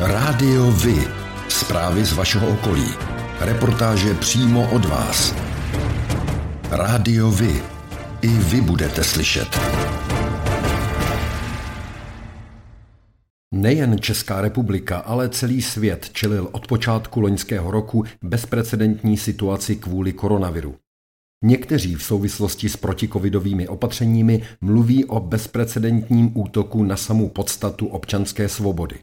Rádio Vy. Zprávy z vašeho okolí. Reportáže přímo od vás. Rádio Vy. I vy budete slyšet. Nejen Česká republika, ale celý svět čelil od počátku loňského roku bezprecedentní situaci kvůli koronaviru. Někteří v souvislosti s protikovidovými opatřeními mluví o bezprecedentním útoku na samou podstatu občanské svobody.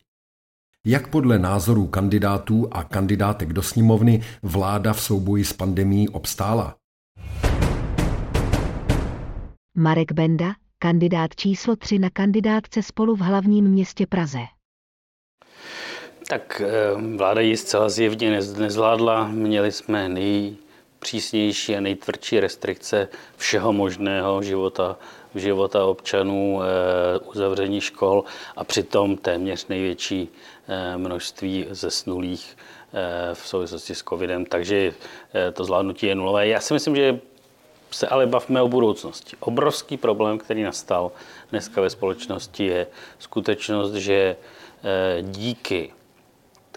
Jak podle názorů kandidátů a kandidátek do sněmovny vláda v souboji s pandemí obstála? Marek Benda, kandidát číslo 3 na kandidátce spolu v hlavním městě Praze. Tak eh, vláda ji zcela zjevně nezvládla. Měli jsme nejpřísnější a nejtvrdší restrikce všeho možného života, života občanů, eh, uzavření škol a přitom téměř největší eh, množství zesnulých v souvislosti s covidem, takže to zvládnutí je nulové. Já si myslím, že se ale bavme o budoucnosti. Obrovský problém, který nastal dneska ve společnosti, je skutečnost, že díky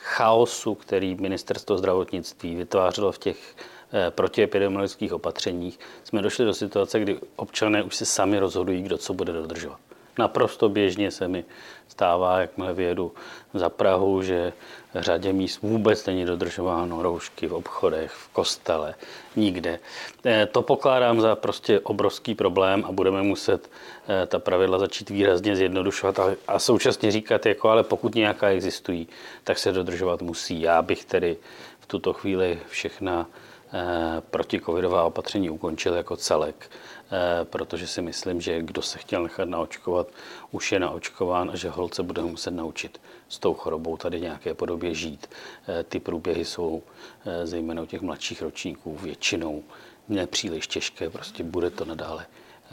chaosu, který ministerstvo zdravotnictví vytvářelo v těch eh, protiepidemiologických opatřeních, jsme došli do situace, kdy občané už si sami rozhodují, kdo co bude dodržovat. Naprosto běžně se mi stává, jakmile vyjedu za Prahu, že řadě míst vůbec není dodržováno roušky v obchodech, v kostele, nikde. Eh, to pokládám za prostě obrovský problém a budeme muset eh, ta pravidla začít výrazně zjednodušovat a současně říkat, jako ale pokud nějaká existují, tak se dodržovat musí. Já bych tedy v tuto chvíli všechna eh, protikovidová opatření ukončil jako celek Eh, protože si myslím, že kdo se chtěl nechat naočkovat, už je naočkován a že holce bude muset naučit s tou chorobou tady nějaké podobě žít. Eh, ty průběhy jsou eh, zejména u těch mladších ročníků většinou nepříliš těžké, prostě bude to nadále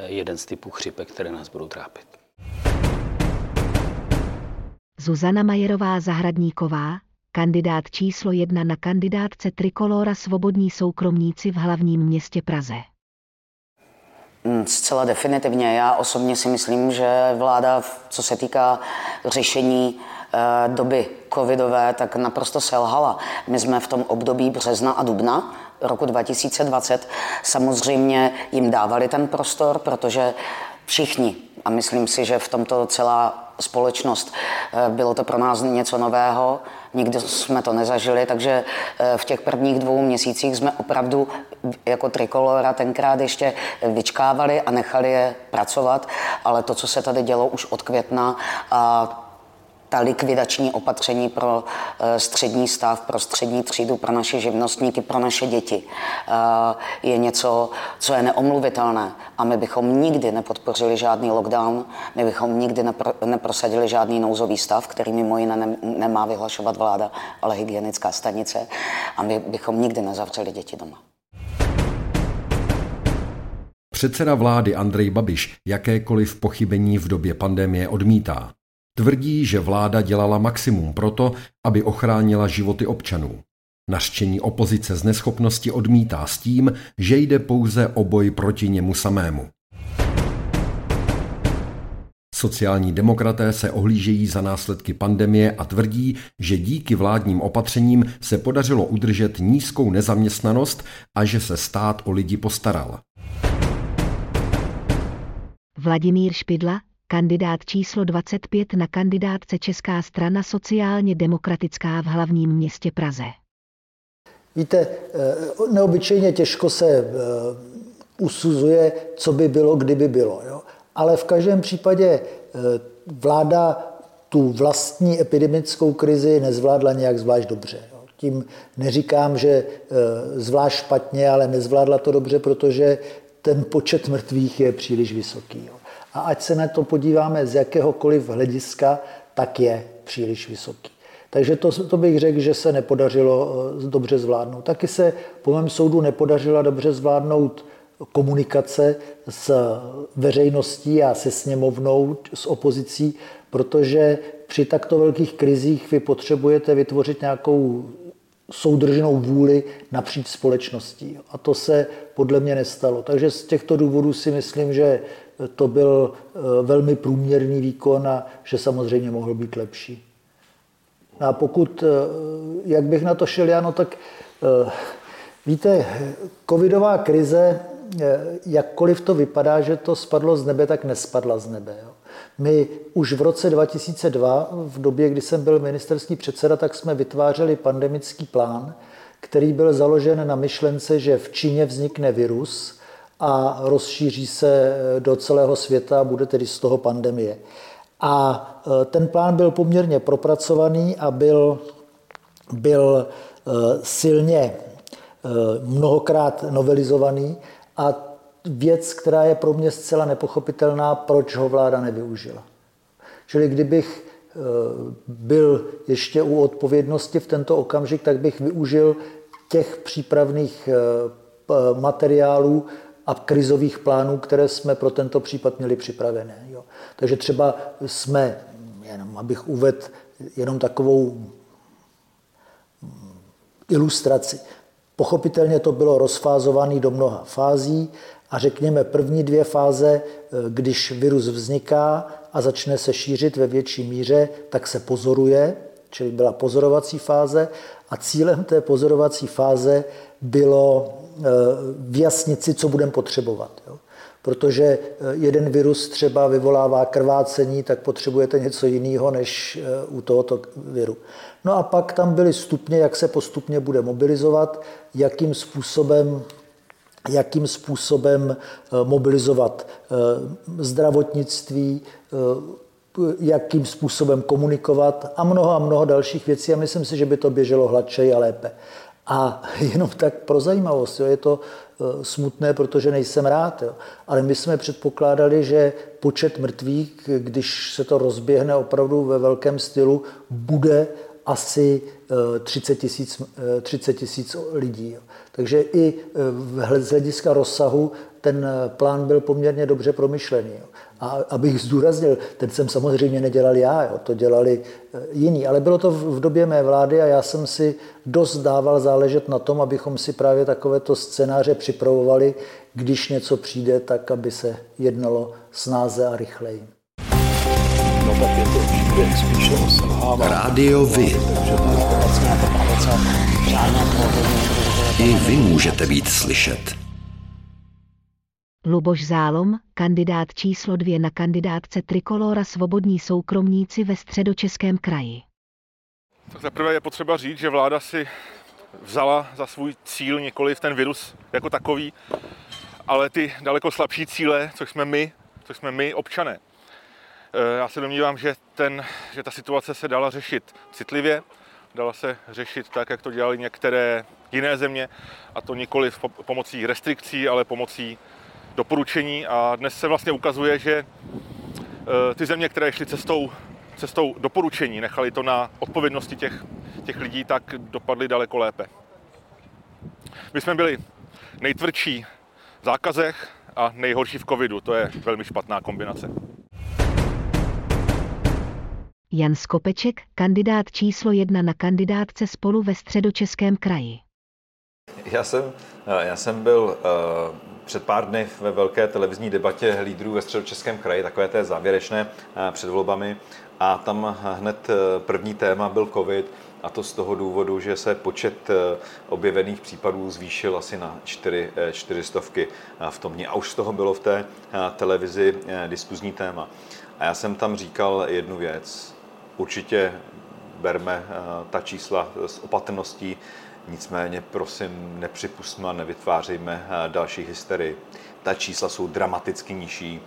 jeden z typů chřipek, které nás budou trápit. Zuzana Majerová Zahradníková, kandidát číslo jedna na kandidátce Trikolora Svobodní soukromníci v hlavním městě Praze. Mm, zcela definitivně. Já osobně si myslím, že vláda, co se týká řešení eh, doby covidové, tak naprosto selhala. My jsme v tom období března a dubna roku 2020 samozřejmě jim dávali ten prostor, protože všichni, a myslím si, že v tomto celá společnost, eh, bylo to pro nás něco nového, nikdy jsme to nezažili, takže eh, v těch prvních dvou měsících jsme opravdu jako trikolora tenkrát ještě vyčkávali a nechali je pracovat, ale to, co se tady dělo už od května a ta likvidační opatření pro eh, střední stav, pro střední třídu, pro naše živnostníky, pro naše děti eh, je něco, co je neomluvitelné. A my bychom nikdy nepodpořili žádný lockdown, my bychom nikdy nepro, neprosadili žádný nouzový stav, který mimo jiné nemá vyhlašovat vláda, ale hygienická stanice. A my bychom nikdy nezavřeli děti doma. Předseda vlády Andrej Babiš jakékoliv pochybení v době pandemie odmítá. Tvrdí, že vláda dělala maximum proto, aby ochránila životy občanů. Nařčení opozice z neschopnosti odmítá s tím, že jde pouze o boj proti němu samému. Sociální demokraté se ohlížejí za následky pandemie a tvrdí, že díky vládním opatřením se podařilo udržet nízkou nezaměstnanost a že se stát o lidi postaral. Vladimír Špidla, kandidát číslo 25 na kandidátce Česká strana sociálně demokratická v hlavním městě Praze. Víte, eh, neobyčejně těžko se eh, usuzuje, co by bylo, kdyby bylo. Jo? Ale v každém případě eh, vláda tu vlastní epidemickou krizi nezvládla nějak zvlášť dobře. Jo? Tím neříkám, že zvlášť špatně, ale nezvládla to dobře, protože ten počet mrtvých je příliš vysoký. Jo? A ať se na to podíváme z jakéhokoliv hlediska, tak je příliš vysoký. Takže to, to bych řekl, že se nepodařilo eh, dobře zvládnout. Taky se po mém soudu nepodařila dobře zvládnout komunikace s veřejností a se sněmovnou, s opozicí, protože při takto velkých krizích vy potřebujete vytvořit nějakou soudržnou vůli napříč společností. A to se podle mě nestalo. Takže z těchto důvodů si myslím, že to byl eh, velmi průměrný výkon a že samozřejmě mohl být lepší. No a pokud, jak bych na to šel já, no tak víte, covidová krize, jakkoliv to vypadá, že to spadlo z nebe, tak nespadla z nebe. Jo. My už v roce 2002, v době, kdy jsem byl ministerský předseda, tak jsme vytvářeli pandemický plán, který byl založen na myšlence, že v Číně vznikne virus a rozšíří se do celého světa a bude tedy z toho pandemie. A e, ten plán byl poměrně propracovaný a byl, byl silně mnohokrát novelizovaný a věc, která je pro mě zcela nepochopitelná, proč ho vláda nevyužila. Čili kdybych eh, byl ještě u odpovědnosti v tento okamžik, tak bych využil těch přípravných eh, materiálů a krizových plánů, které jsme pro tento případ měli připravené. Jo. Takže třeba jsme, jenom abych uvedl jenom takovou ilustraci. Pochopitelně to bylo rozfázované do mnoha fází a řekněme první dvě fáze, eh, když virus vzniká a začne se šířit ve větší míře, tak se pozoruje, čili byla pozorovací fáze a cílem té pozorovací fáze bylo eh, vyjasnit si, co budeme potřebovat. Jo. Protože eh, jeden virus třeba vyvolává krvácení, tak potřebujete něco jiného než u tohoto viru. No a pak tam byly stupně, jak se postupně bude mobilizovat, jakým způsobem jakým způsobem eh, mobilizovat eh, zdravotnictví, eh, jakým způsobem komunikovat a mnoho a mnoho dalších věcí a myslím si, že by to běželo hladčej a lépe. A jenom tak pro zajímavost, jo, je to smutné, protože nejsem rád, jo. ale my jsme předpokládali, že počet mrtvých, když se to rozběhne opravdu ve velkém stylu, bude asi 30 tisíc 30 lidí. Jo. Takže i z hlediska rozsahu ten plán byl poměrně dobře promyšlený. A abych zdůraznil, ten jsem samozřejmě nedělal já, jo, to dělali e, jiní, ale bylo to v době mé vlády a já jsem si dost dával záležet na tom, abychom si právě takovéto scénáře připravovali, když něco přijde, tak aby se jednalo snáze a rychleji. No tak je to spíše Rádio Vy. I vy můžete být slyšet. Luboš Zálom, kandidát číslo dvě na kandidátce Trikolora Svobodní soukromníci ve středočeském kraji. Tak zaprvé je potřeba říct, že vláda si vzala za svůj cíl nikoli ten virus jako takový, ale ty daleko slabší cíle, což jsme my, což jsme my občané. E, já se domnívám, že, ten, že ta situace se dala řešit citlivě, dala se řešit tak, jak to dělali některé jiné země, a to nikoli pomocí restrikcí, ale pomocí doporučení. A dnes se vlastně ukazuje, že e, ty země, které šly cestou, cestou doporučení, nechali to na odpovědnosti těch, těch lidí, tak dopadly daleko lépe. My jsme byli nejtvrdší v zákazech a nejhorší v covidu. To je velmi špatná kombinace. Jan Skopeček, kandidát číslo jedna na kandidátce spolu ve středočeském kraji. Já jsem, eh, já jsem byl uh, před pár dny ve velké televizní debatě lídrů ve středočeském kraji, takové té závěrečné uh, před volbami a tam hned první téma byl covid a to z toho důvodu, že se počet objevených případů zvýšil asi na 4, 4 stovky v tom dní. A už z toho bylo v té televizi diskuzní téma. A já jsem tam říkal jednu věc. Určitě berme ta čísla s opatrností, Nicméně, prosím, nepřipustme a nevytvářejme eh, další hysterii. Ta čísla jsou dramaticky nižší,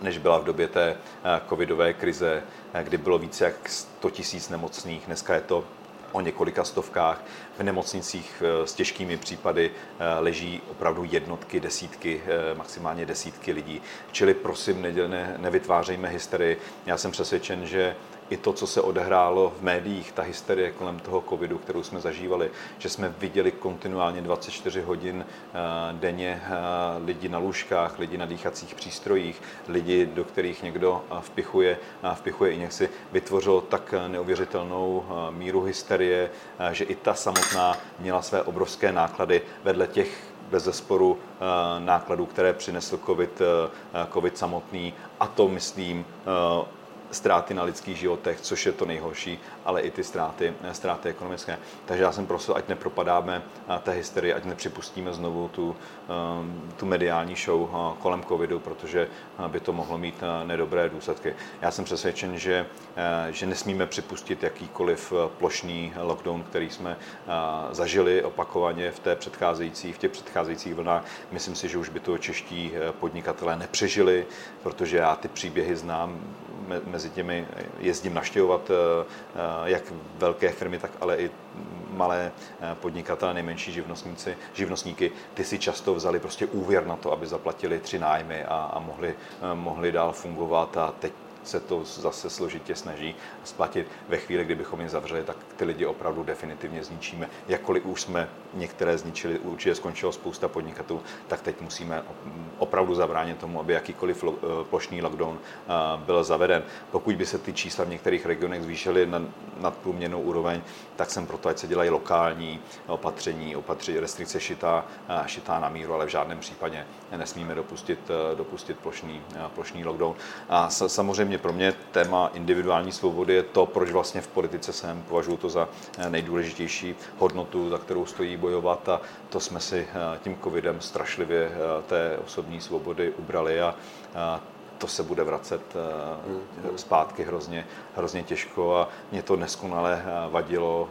než byla v době té eh, covidové krize, eh, kdy bylo více jak 100 tisíc nemocných. Dneska je to o několika stovkách. V nemocnicích s těžkými případy leží opravdu jednotky, desítky, maximálně desítky lidí. Čili prosím, ne, nevytvářejme hysterii. Já jsem přesvědčen, že i to, co se odehrálo v médiích, ta hysterie kolem toho covidu, kterou jsme zažívali, že jsme viděli kontinuálně 24 hodin eh, denně eh, lidi na lůžkách, lidi na dýchacích přístrojích, lidi, do kterých někdo eh, vpichuje, vpichuje injekci, vytvořilo tak neuvěřitelnou míru hysterie, že i ta samotná měla své obrovské náklady vedle těch bez zesporu nákladů, které přinesl COVID, COVID samotný. A to, myslím, ztráty na lidských životech, což je to nejhorší, ale i ty ztráty, ztráty ekonomické. Takže já jsem prosil, ať nepropadáme té hysterii, ať nepřipustíme znovu tu, tu mediální show kolem covidu, protože by to mohlo mít nedobré důsledky. Já jsem přesvědčen, že, že nesmíme připustit jakýkoliv plošný lockdown, který jsme zažili opakovaně v, té předcházející, v těch předcházejících vlnách. Myslím si, že už by to čeští podnikatelé nepřežili, protože já ty příběhy znám mezi těmi jezdím naštěvovat eh, eh, jak velké firmy, tak ale i malé eh, podnikatele, nejmenší živnostníci, živnostníky, ty si často vzali prostě úvěr na to, aby zaplatili tři nájmy a, a mohli, mohli dál fungovat. A teď se to zase složitě snaží splatit. Ve chvíli, kdybychom je zavřeli, tak ty lidi opravdu definitivně zničíme. Jakkoliv už jsme některé zničili, určitě skončilo spousta podnikatelů, tak teď musíme opravdu zabránit tomu, aby jakýkoliv eh, plošný lockdown eh, byl zaveden. Pokud by se ty čísla v některých regionech zvýšily na nadprůměrnou úroveň, tak jsem proto, ať se dělají lokální opatření, opatření, restrikce šitá, eh, šitá na míru, ale v žádném případě nesmíme dopustit, dopustit plošný, plošný lockdown. A samozřejmě pro mě téma individuální svobody je to, proč vlastně v politice jsem, považuji to za nejdůležitější hodnotu, za kterou stojí bojovat a to jsme si tím covidem strašlivě té osobní svobody ubrali a, to se bude vracet mm. zpátky hrozně, hrozně těžko a mě to neskonale vadilo.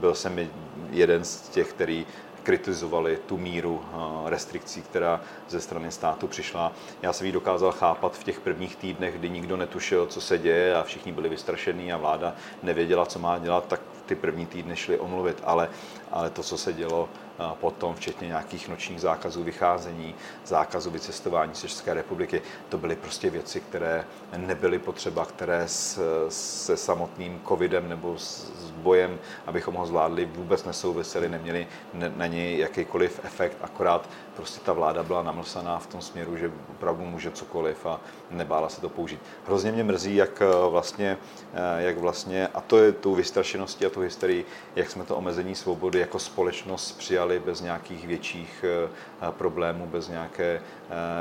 Byl jsem jeden z těch, který kritizovali tu míru restrikcí, která ze strany státu přišla. Já jsem ji dokázal chápat v těch prvních týdnech, kdy nikdo netušil, co se děje a všichni byli vystrašení a vláda nevěděla, co má dělat, tak ty první týdny šly omluvit, ale, ale to, co se dělo potom, včetně nějakých nočních zákazů vycházení, zákazu vycestování z České republiky. To byly prostě věci, které nebyly potřeba, které se samotným covidem nebo s, s bojem, abychom ho zvládli, vůbec nesouvisely, neměli na něj jakýkoliv efekt, akorát prostě ta vláda byla namlsaná v tom směru, že opravdu může cokoliv a nebála se to použít. Hrozně mě mrzí, jak eh, vlastně, eh, jak vlastně a to je tou vystrašeností a tu hysterii, jak jsme to omezení svobody jako společnost přijali bez nějakých větších eh, problémů, bez nějaké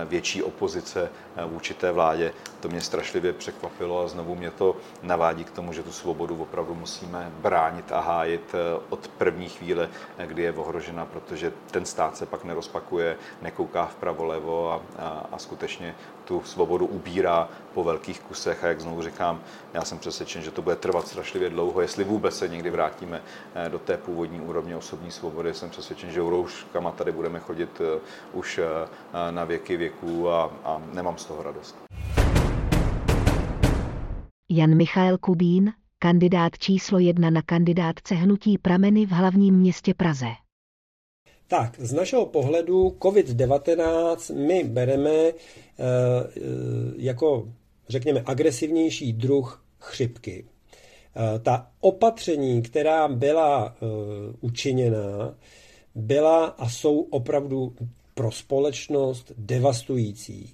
větší opozice vůči té vládě. To mě strašlivě překvapilo a znovu mě to navádí k tomu, že tu svobodu opravdu musíme bránit a hájit od první chvíle, kdy je ohrožena, protože ten stát se pak nerozpakuje, nekouká vpravo levo a, a, a skutečně tu svobodu ubírá po velkých kusech a jak znovu říkám, já jsem přesvědčen, že to bude trvat strašlivě dlouho, jestli vůbec se někdy vrátíme eh, do té původní úrovně osobní svobody, jsem přesvědčen, že rouškama tady budeme chodit eh, už eh, na věky věků a, a nemám z toho radost. Jan Michael Kubín, kandidát číslo jedna na kandidátce hnutí Prameny v hlavním městě Praze. Tak, z našeho pohledu COVID-19 my bereme e, jako, řekněme, agresivnější druh chřipky. E, ta opatření, která byla učiněna, byla a jsou opravdu pro společnost devastující.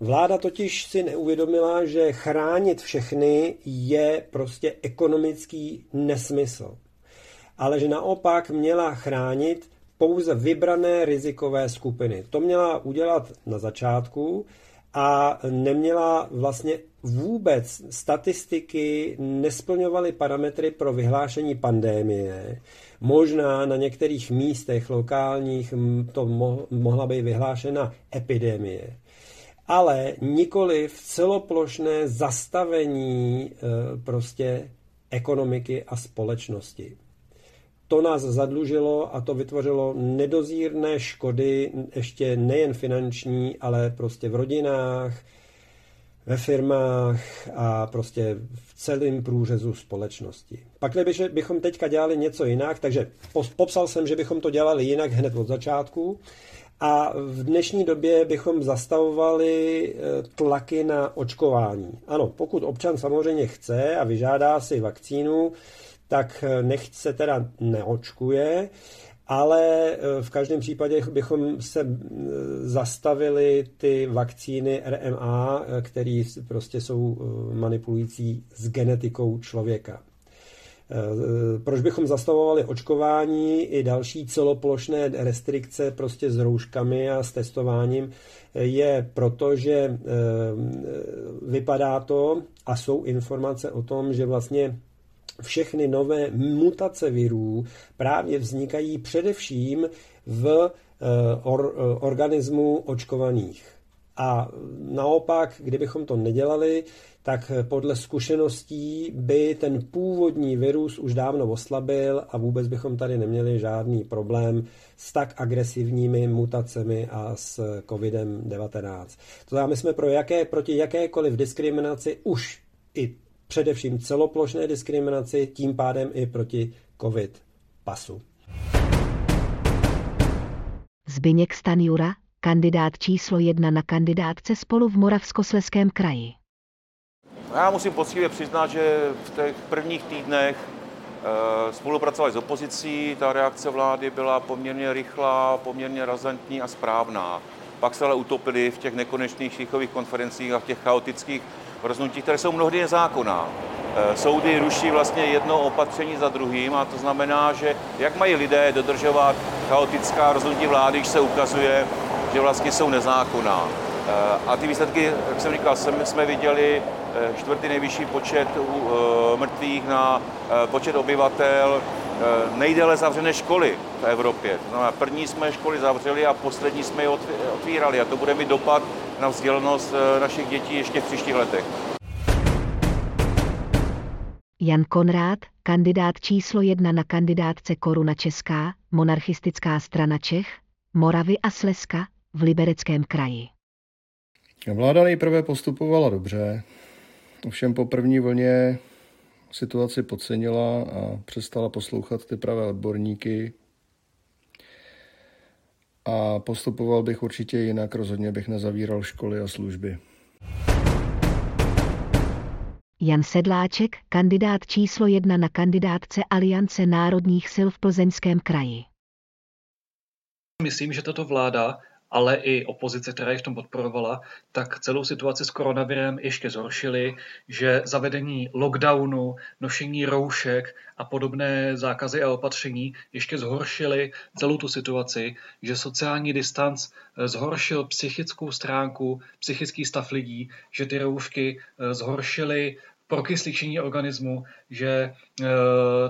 Vláda totiž si neuvědomila, že chránit všechny je prostě ekonomický nesmysl, ale že naopak měla chránit pouze vybrané rizikové skupiny. To měla udělat na začátku a neměla vlastně vůbec statistiky, nesplňovaly parametry pro vyhlášení pandémie. Možná na některých místech lokálních to mohla být vyhlášena epidemie. Ale nikoli v celoplošné zastavení e, prostě ekonomiky a společnosti to nás zadlužilo a to vytvořilo nedozírné škody, ještě nejen finanční, ale prostě v rodinách, ve firmách a prostě v celém průřezu společnosti. Pak bychom teďka dělali něco jinak, takže popsal jsem, že bychom to dělali jinak hned od začátku a v dnešní době bychom zastavovali eh, tlaky na očkování. Ano, pokud občan samozřejmě chce a vyžádá si vakcínu, tak eh, nechť se teda neočkuje, ale eh, v každém případě bychom se zastavili ty vakcíny RMA, eh, které prostě jsou manipulující s genetikou člověka. Proč bychom zastavovali očkování i další celoplošné restrikce prostě s rouškami a s testováním? Je proto, že vypadá to a jsou informace o tom, že vlastně všechny nové mutace virů právě vznikají především v eh, or, eh, organismu očkovaných. A naopak, kdybychom to nedělali, tak podle zkušeností by ten původní virus už dávno oslabil a vůbec bychom tady neměli žádný problém s tak agresivními mutacemi a s COVID-19. To znamená, my jsme pro jaké, proti jakékoliv diskriminaci už i především celoplošné diskriminaci, tím pádem i proti COVID pasu. Zbyněk Stanjura, kandidát číslo jedna na kandidátce spolu v Moravskosleském kraji. Já musím poctivě přiznat, že v těch prvních týdnech eh, spolupracovali s opozicí, ta reakce vlády byla poměrně rychlá, poměrně razantní a správná. Pak se ale utopili v těch nekonečných šichových konferencích a v těch chaotických rozhodnutí, které jsou mnohdy nezákonná. Eh, soudy ruší vlastně jedno opatření za druhým a to znamená, že jak mají lidé dodržovat chaotická rozhodnutí vlády, když se ukazuje, že vlastně jsou nezákonná. Eh, a ty výsledky, jak jsem říkal, jsme viděli eh, čtvrtý nejvyšší počet mrtvých na počet obyvatel, nejdéle zavřené školy v Evropě. To znamená, první jsme školy zavřeli a poslední jsme je otvírali a to bude mít dopad na vzdělanost eh, našich dětí ještě v příštích letech. Jan Konrád, kandidát číslo jedna na kandidátce Koruna Česká, monarchistická strana Čech, Moravy a Slezska v Libereckém kraji. Vláda nejprve postupovala dobře, ovšem po první vlně situaci podcenila a přestala poslouchat ty pravé odborníky, a postupoval bych určitě jinak, rozhodně bych nezavíral školy a služby. Jan Sedláček, kandidát číslo jedna na kandidátce Aliance národních sil v Plzeňském kraji. Myslím, že tato vláda ale i opozice, která je v tom podporovala, tak celou situaci s koronavirem ještě zhoršili, že zavedení lockdownu, nošení roušek a podobné zákazy a opatření ještě zhoršili celou tu situaci, že sociální distanc eh, zhoršil psychickou stránku, psychický stav lidí, že ty roušky eh, zhoršily prokysličení organismu, že e,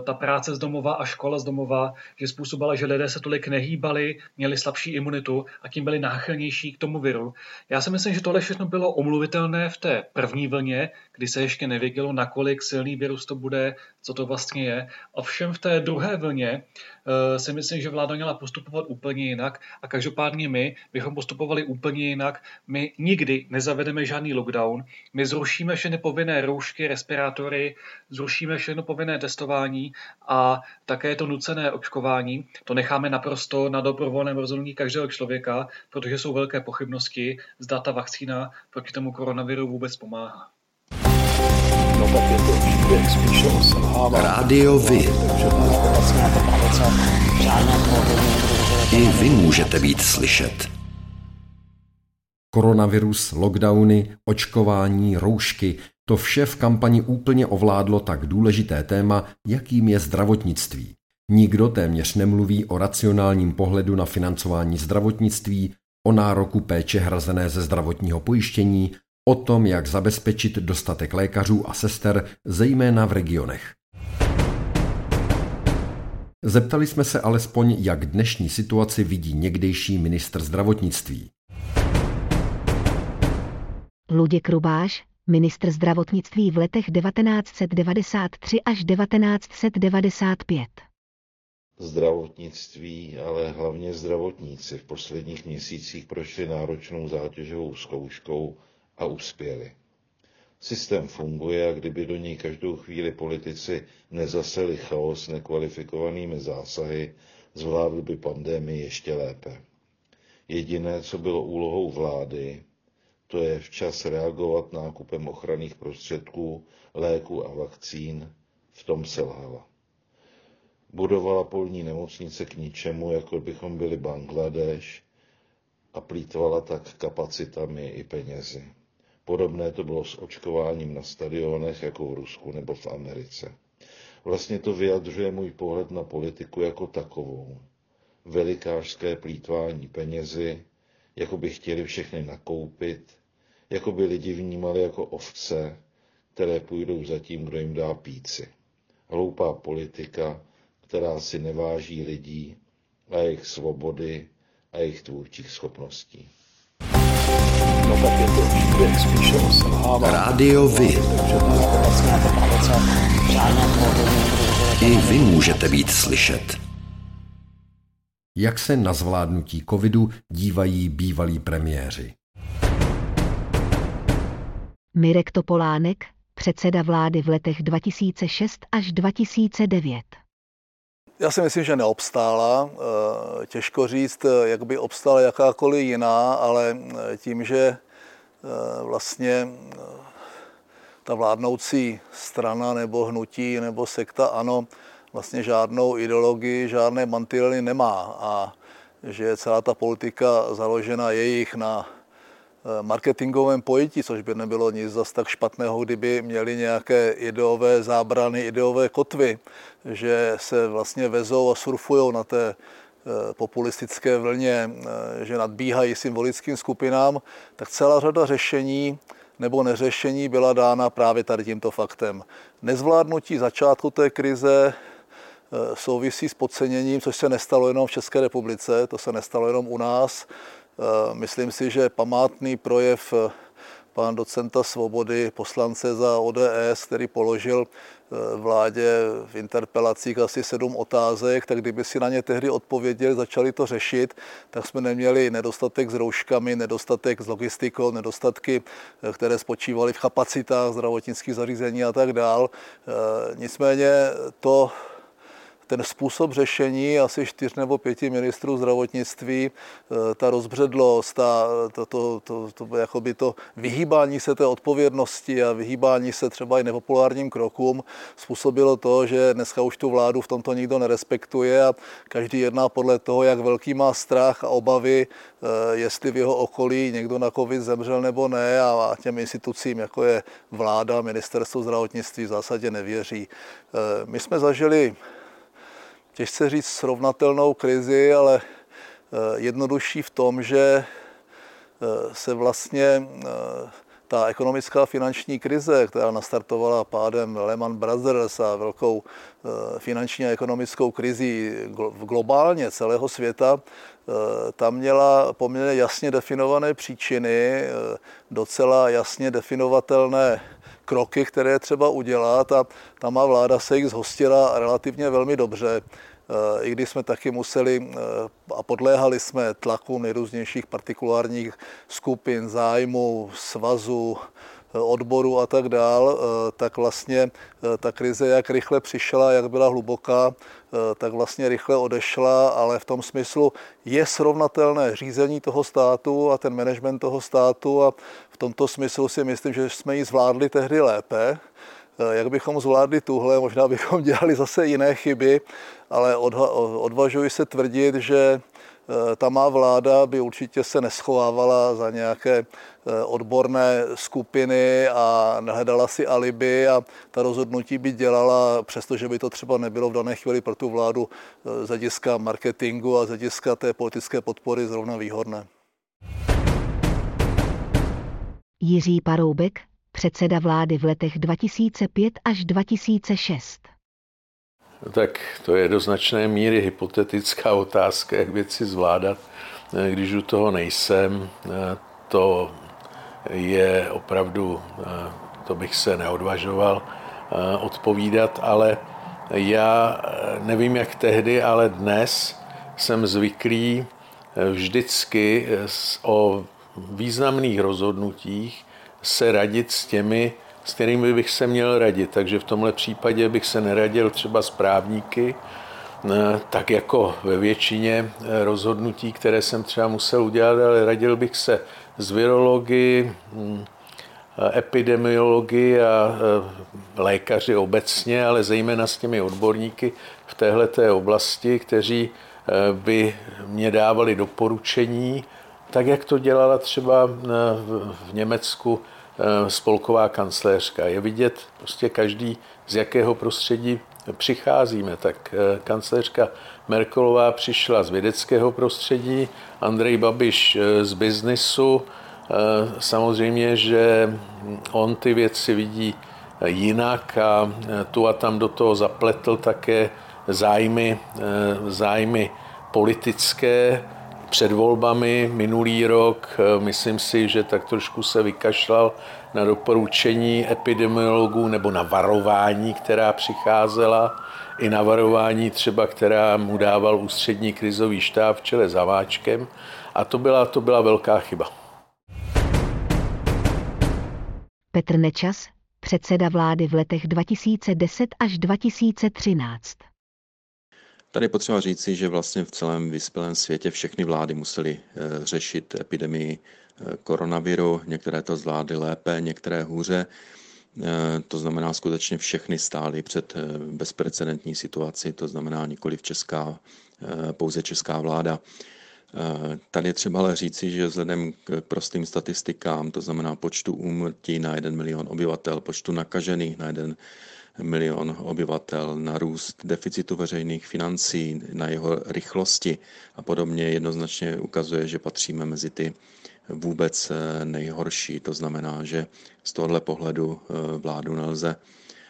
ta práce z domova a škola z domova, že způsobila, že lidé se tolik nehýbali, měli slabší imunitu a tím byli náchylnější k tomu viru. Já si myslím, že tohle všechno bylo omluvitelné v té první vlně, kdy se ještě nevědělo, nakolik silný virus to bude, co to vlastně je. Ovšem v té druhé vlně e, si myslím, že vláda měla postupovat úplně jinak a každopádně my bychom postupovali úplně jinak. My nikdy nezavedeme žádný lockdown, my zrušíme všechny povinné roušky, respirátory, zrušíme všechno povinné testování a také to nucené očkování. To necháme naprosto na dobrovolném rozhodnutí každého člověka, protože jsou velké pochybnosti, zda ta vakcína proti tomu koronaviru vůbec pomáhá. No tak je to spíš Rádio Vy. I vy můžete být slyšet. Koronavirus, lockdowny, očkování, roušky, to vše v kampani úplně ovládlo tak důležité téma, jakým je zdravotnictví. Nikdo téměř nemluví o racionálním pohledu na financování zdravotnictví, o nároku péče hrazené ze zdravotního pojištění, o tom, jak zabezpečit dostatek lékařů a sester, zejména v regionech. Zeptali jsme se alespoň, jak dnešní situaci vidí někdejší ministr zdravotnictví. Luděk Rubáš, ministr zdravotnictví v letech 1993 až 1995. Zdravotnictví, ale hlavně zdravotníci v posledních měsících prošli náročnou zátěžovou zkouškou a uspěli. Systém funguje a kdyby do něj každou chvíli politici nezaseli chaos nekvalifikovanými zásahy, zvládli by pandémii ještě lépe. Jediné, co bylo úlohou vlády, to je včas reagovat nákupem ochranných prostředků, léků a vakcín, v tom selhala. Budovala polní nemocnice k ničemu, jako bychom byli Bangladeš, a plítvala tak kapacitami i penězi. Podobné to bylo s očkováním na stadionech jako v Rusku nebo v Americe. Vlastně to vyjadřuje můj pohled na politiku jako takovou. Velikářské plítvání penězi, jako by chtěli všechny nakoupit, jako by lidi vnímali jako ovce, které půjdou za tím, kdo jim dá píci. Hloupá politika, která si neváží lidí a jejich svobody a jejich tvůrčích schopností. No tak je to příběh spíše o Rádio Vy. I vy můžete být slyšet. Jak se na zvládnutí covidu dívají bývalí premiéři? Mirek Topolánek, předseda vlády v letech 2006 až 2009. Já si myslím, že neobstála. Eh, těžko říct, jak by obstála jakákoliv jiná, ale eh, tím, že eh, vlastně ta vládnoucí strana nebo hnutí nebo sekta ano, vlastně žádnou ideologii, žádné mantinely nemá a že celá ta politika založena jejich na Eh, marketingovém pojetí, což by nebylo nic zas tak špatného, kdyby měli nějaké ideové zábrany, ideové kotvy, že se vlastně vezou a surfují na té eh, populistické vlně, eh, že nadbíhají symbolickým skupinám, tak celá řada řešení nebo neřešení byla dána právě tady tímto faktem. Nezvládnutí začátku té krize souvisí s podceněním, což se nestalo jenom v České republice, to se nestalo jenom u nás, Eh, myslím si, že památný projev eh, pan docenta Svobody, poslance za ODS, který položil eh, vládě v interpelacích asi sedm otázek, tak kdyby si na ně tehdy odpověděli, začali to řešit, tak jsme neměli nedostatek s rouškami, nedostatek s logistikou, nedostatky, které spočívaly v kapacitách zdravotnických zařízení a tak dál. Nicméně to ten způsob řešení asi čtyř nebo pěti ministrů zdravotnictví, eh, ta rozbředlost, ta, to, to, to, to, jakoby to vyhýbání se té odpovědnosti a vyhýbání se třeba i nepopulárním krokům způsobilo to, že dneska už tu vládu v tomto nikdo nerespektuje a každý jedná podle toho, jak velký má strach a obavy, eh, jestli v jeho okolí někdo na covid zemřel nebo ne a těm institucím, jako je vláda, ministerstvo zdravotnictví v zásadě nevěří. Eh, my jsme zažili těžce říct srovnatelnou krizi, ale eh, jednodušší v tom, že eh, se vlastně eh, ta ekonomická finanční krize, která nastartovala pádem Lehman Brothers a velkou finanční a ekonomickou krizi globálně celého světa, tam měla poměrně jasně definované příčiny, docela jasně definovatelné kroky, které třeba udělat a ta má vláda se jich zhostila relativně velmi dobře. Eh, I když jsme taky museli eh, a podléhali jsme tlaku nejrůznějších partikulárních skupin, zájmu, svazu, eh, odboru a tak dál, tak vlastně ta krize, jak rychle přišla, jak byla hluboká, tak vlastně rychle odešla, ale v tom smyslu je srovnatelné řízení toho státu a ten management toho státu a v tomto smyslu si myslím, že jsme ji zvládli tehdy lépe. Jak bychom zvládli tuhle, možná bychom dělali zase jiné chyby, ale odvažuji se tvrdit, že eh, ta má vláda by určitě se neschovávala za nějaké eh, odborné skupiny a nehledala si alibi a ta rozhodnutí by dělala, přestože by to třeba nebylo v dané chvíli pro tu vládu eh, z hlediska marketingu a z hlediska té politické podpory zrovna výhodné. Jiří Paroubek, předseda vlády v letech 2005 až 2006. Tak to je do značné míry hypotetická otázka, jak věci zvládat, když u toho nejsem. To je opravdu, to bych se neodvažoval odpovídat, ale já nevím, jak tehdy, ale dnes jsem zvyklý vždycky o významných rozhodnutích se radit s těmi, s kterými bych se měl radit. Takže v tomhle případě bych se neradil třeba s právníky, eh, tak jako ve většině eh, rozhodnutí, které jsem třeba musel udělat, ale radil bych se s virologi, hm, eh, epidemiologi a lékaři obecně, ale zejména s těmi odborníky v téhleté oblasti, kteří by mě dávali doporučení, tak jak to dělala třeba v Německu spolková kancléřka. Je vidět prostě každý, z jakého prostředí přicházíme. Tak kancléřka Merkelová přišla z vědeckého prostředí, Andrej Babiš z biznisu. Samozřejmě, že on ty věci vidí jinak a tu a tam do toho zapletl také zájmy, zájmy politické, před volbami minulý rok, eh, myslím si, že tak trošku se vykašlal na doporučení epidemiologů nebo na varování, která přicházela, i na varování třeba, která mu dával ústřední krizový štáb v čele za Váčkem. A to byla, to byla velká chyba. Petr Nečas, předseda vlády v letech 2010 až 2013. Tady potřeba říci, že vlastně v celém vyspělém světě všechny vlády musely eh, řešit epidemii eh, koronaviru. Některé to zvládly lépe, některé hůře. Eh, to znamená, skutečně všechny stály před bezprecedentní situaci, to znamená nikoli v česká, pouze česká vláda. Tady je třeba ale říci, že vzhledem k prostým statistikám, to znamená počtu úmrtí na 1 milion obyvatel, počtu nakažených na 1 milion obyvatel, na růst deficitu veřejných financí, na jeho rychlosti a podobně jednoznačně ukazuje, že patříme mezi ty vůbec eh, nejhorší. To znamená, že z tohohle pohledu eh, vládu nelze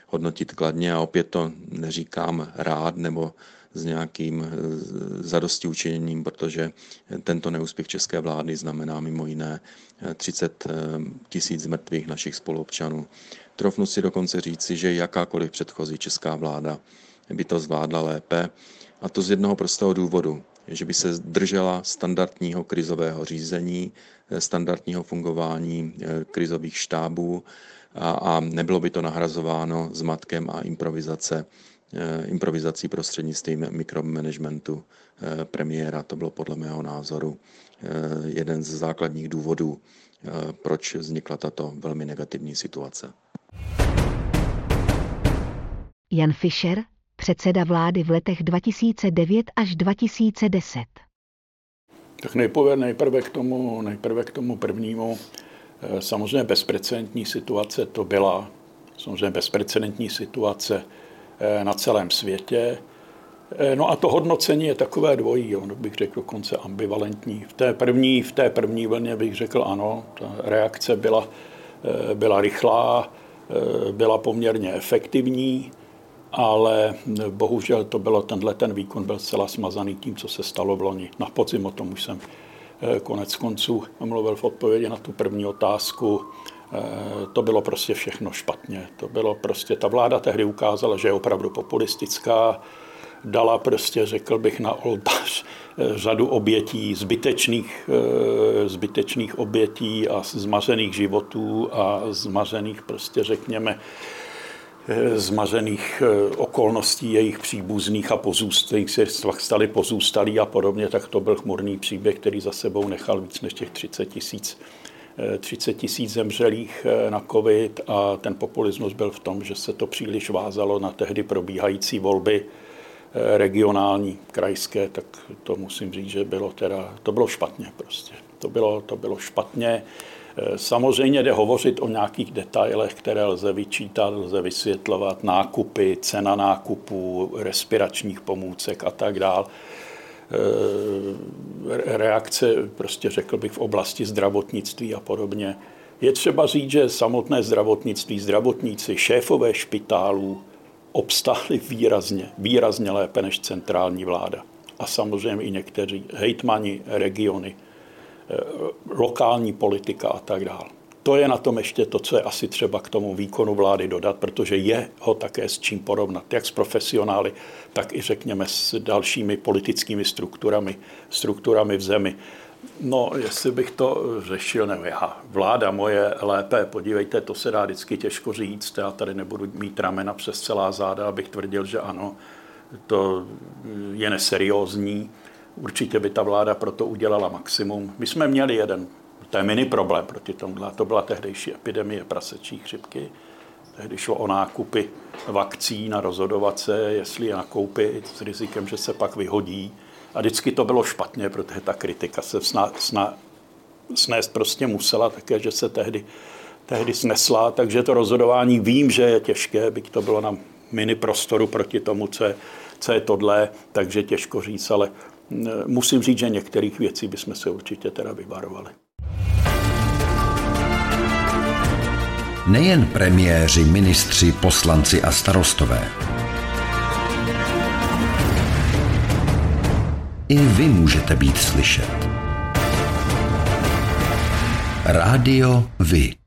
hodnotit kladně a opět to neříkám rád nebo s nějakým eh, zadosti učiněním, protože tento neúspěch české vlády znamená mimo jiné 30 tisíc mrtvých našich spoluobčanů. Trofnu si dokonce říci, že jakákoliv předchozí česká vláda by to zvládla lépe. A to z jednoho prostého důvodu, že by se držela standardního krizového řízení, standardního fungování eh, krizových štábů a, a nebylo by to nahrazováno zmatkem a improvizace, eh, improvizací prostřednictvím mikromanagementu eh, premiéra. To bylo podle mého názoru jeden z základních důvodů, proč vznikla tato velmi negativní situace. Jan Fischer, předseda vlády v letech 2009 až 2010. Tak nejprve, nejprve, k tomu, nejprve k tomu prvnímu. Eh, samozřejmě bezprecedentní situace to byla. Samozřejmě bezprecedentní situace eh, na celém světě. Eh, no a to hodnocení je takové dvojí, ono bych řekl dokonce ambivalentní. V té první, v té první vlně bych řekl ano, ta reakce byla, byla rychlá, byla poměrně efektivní ale bohužel to bylo, tenhle ten výkon byl zcela smazaný tím, co se stalo v loni. Na podzim o tom už jsem eh, konec konců mluvil v odpovědi na tu první otázku. Eh, to bylo prostě všechno špatně. To bylo prostě, ta vláda tehdy ukázala, že je opravdu populistická, dala prostě, řekl bych, na oltář eh, řadu obětí, zbytečných, zbytečných obětí a zmařených životů a zmařených prostě, řekněme, Eh, zmařených eh, okolností jejich příbuzných a pozůstalých se stali pozůstalí a podobně, tak to byl chmurný příběh, který za sebou nechal víc než těch 30 tisíc 30 eh, tisíc zemřelých na covid a ten populismus byl v tom, že se to příliš vázalo na tehdy probíhající volby regionální, krajské, tak to musím říct, že bylo teda, to bylo špatně prostě. To bylo, to bylo špatně. Samozřejmě jde hovořit o nějakých detailech, které lze vyčítat, lze vysvětlovat, nákupy, cena nákupů, respiračních pomůcek a tak dále. Reakce, prostě řekl bych, v oblasti zdravotnictví a podobně. Je třeba říct, že samotné zdravotnictví, zdravotníci, šéfové špitálů obstáli výrazně, výrazně lépe než centrální vláda. A samozřejmě i někteří hejtmani, regiony, Eh, lokální politika a tak dále. To je na tom ještě to, co je asi třeba k tomu výkonu vlády dodat, protože je ho také s čím porovnat, jak s profesionály, tak i řekněme s dalšími politickými strukturami, strukturami v zemi. No, jestli bych to řešil, nevím, já, vláda moje lépe, podívejte, to se dá vždycky těžko říct, já tady nebudu mít ramena přes celá záda, abych tvrdil, že ano, to je neseriózní. Určitě by ta vláda proto udělala maximum. My jsme měli jeden, to je mini problém proti tomu, to byla tehdejší epidemie prasečí chřipky. Tehdy šlo o nákupy vakcín a rozhodovat se, jestli je nakoupit s rizikem, že se pak vyhodí. A vždycky to bylo špatně, protože ta kritika se sna, sna, snést prostě musela také, že se tehdy tehdy snesla, takže to rozhodování vím, že je těžké, byť to bylo na mini prostoru proti tomu, co je, co je tohle, takže těžko říct, ale musím říct, že některých věcí bychom se určitě teda vyvarovali. Nejen premiéři, ministři, poslanci a starostové. I vy můžete být slyšet. Rádio Vy.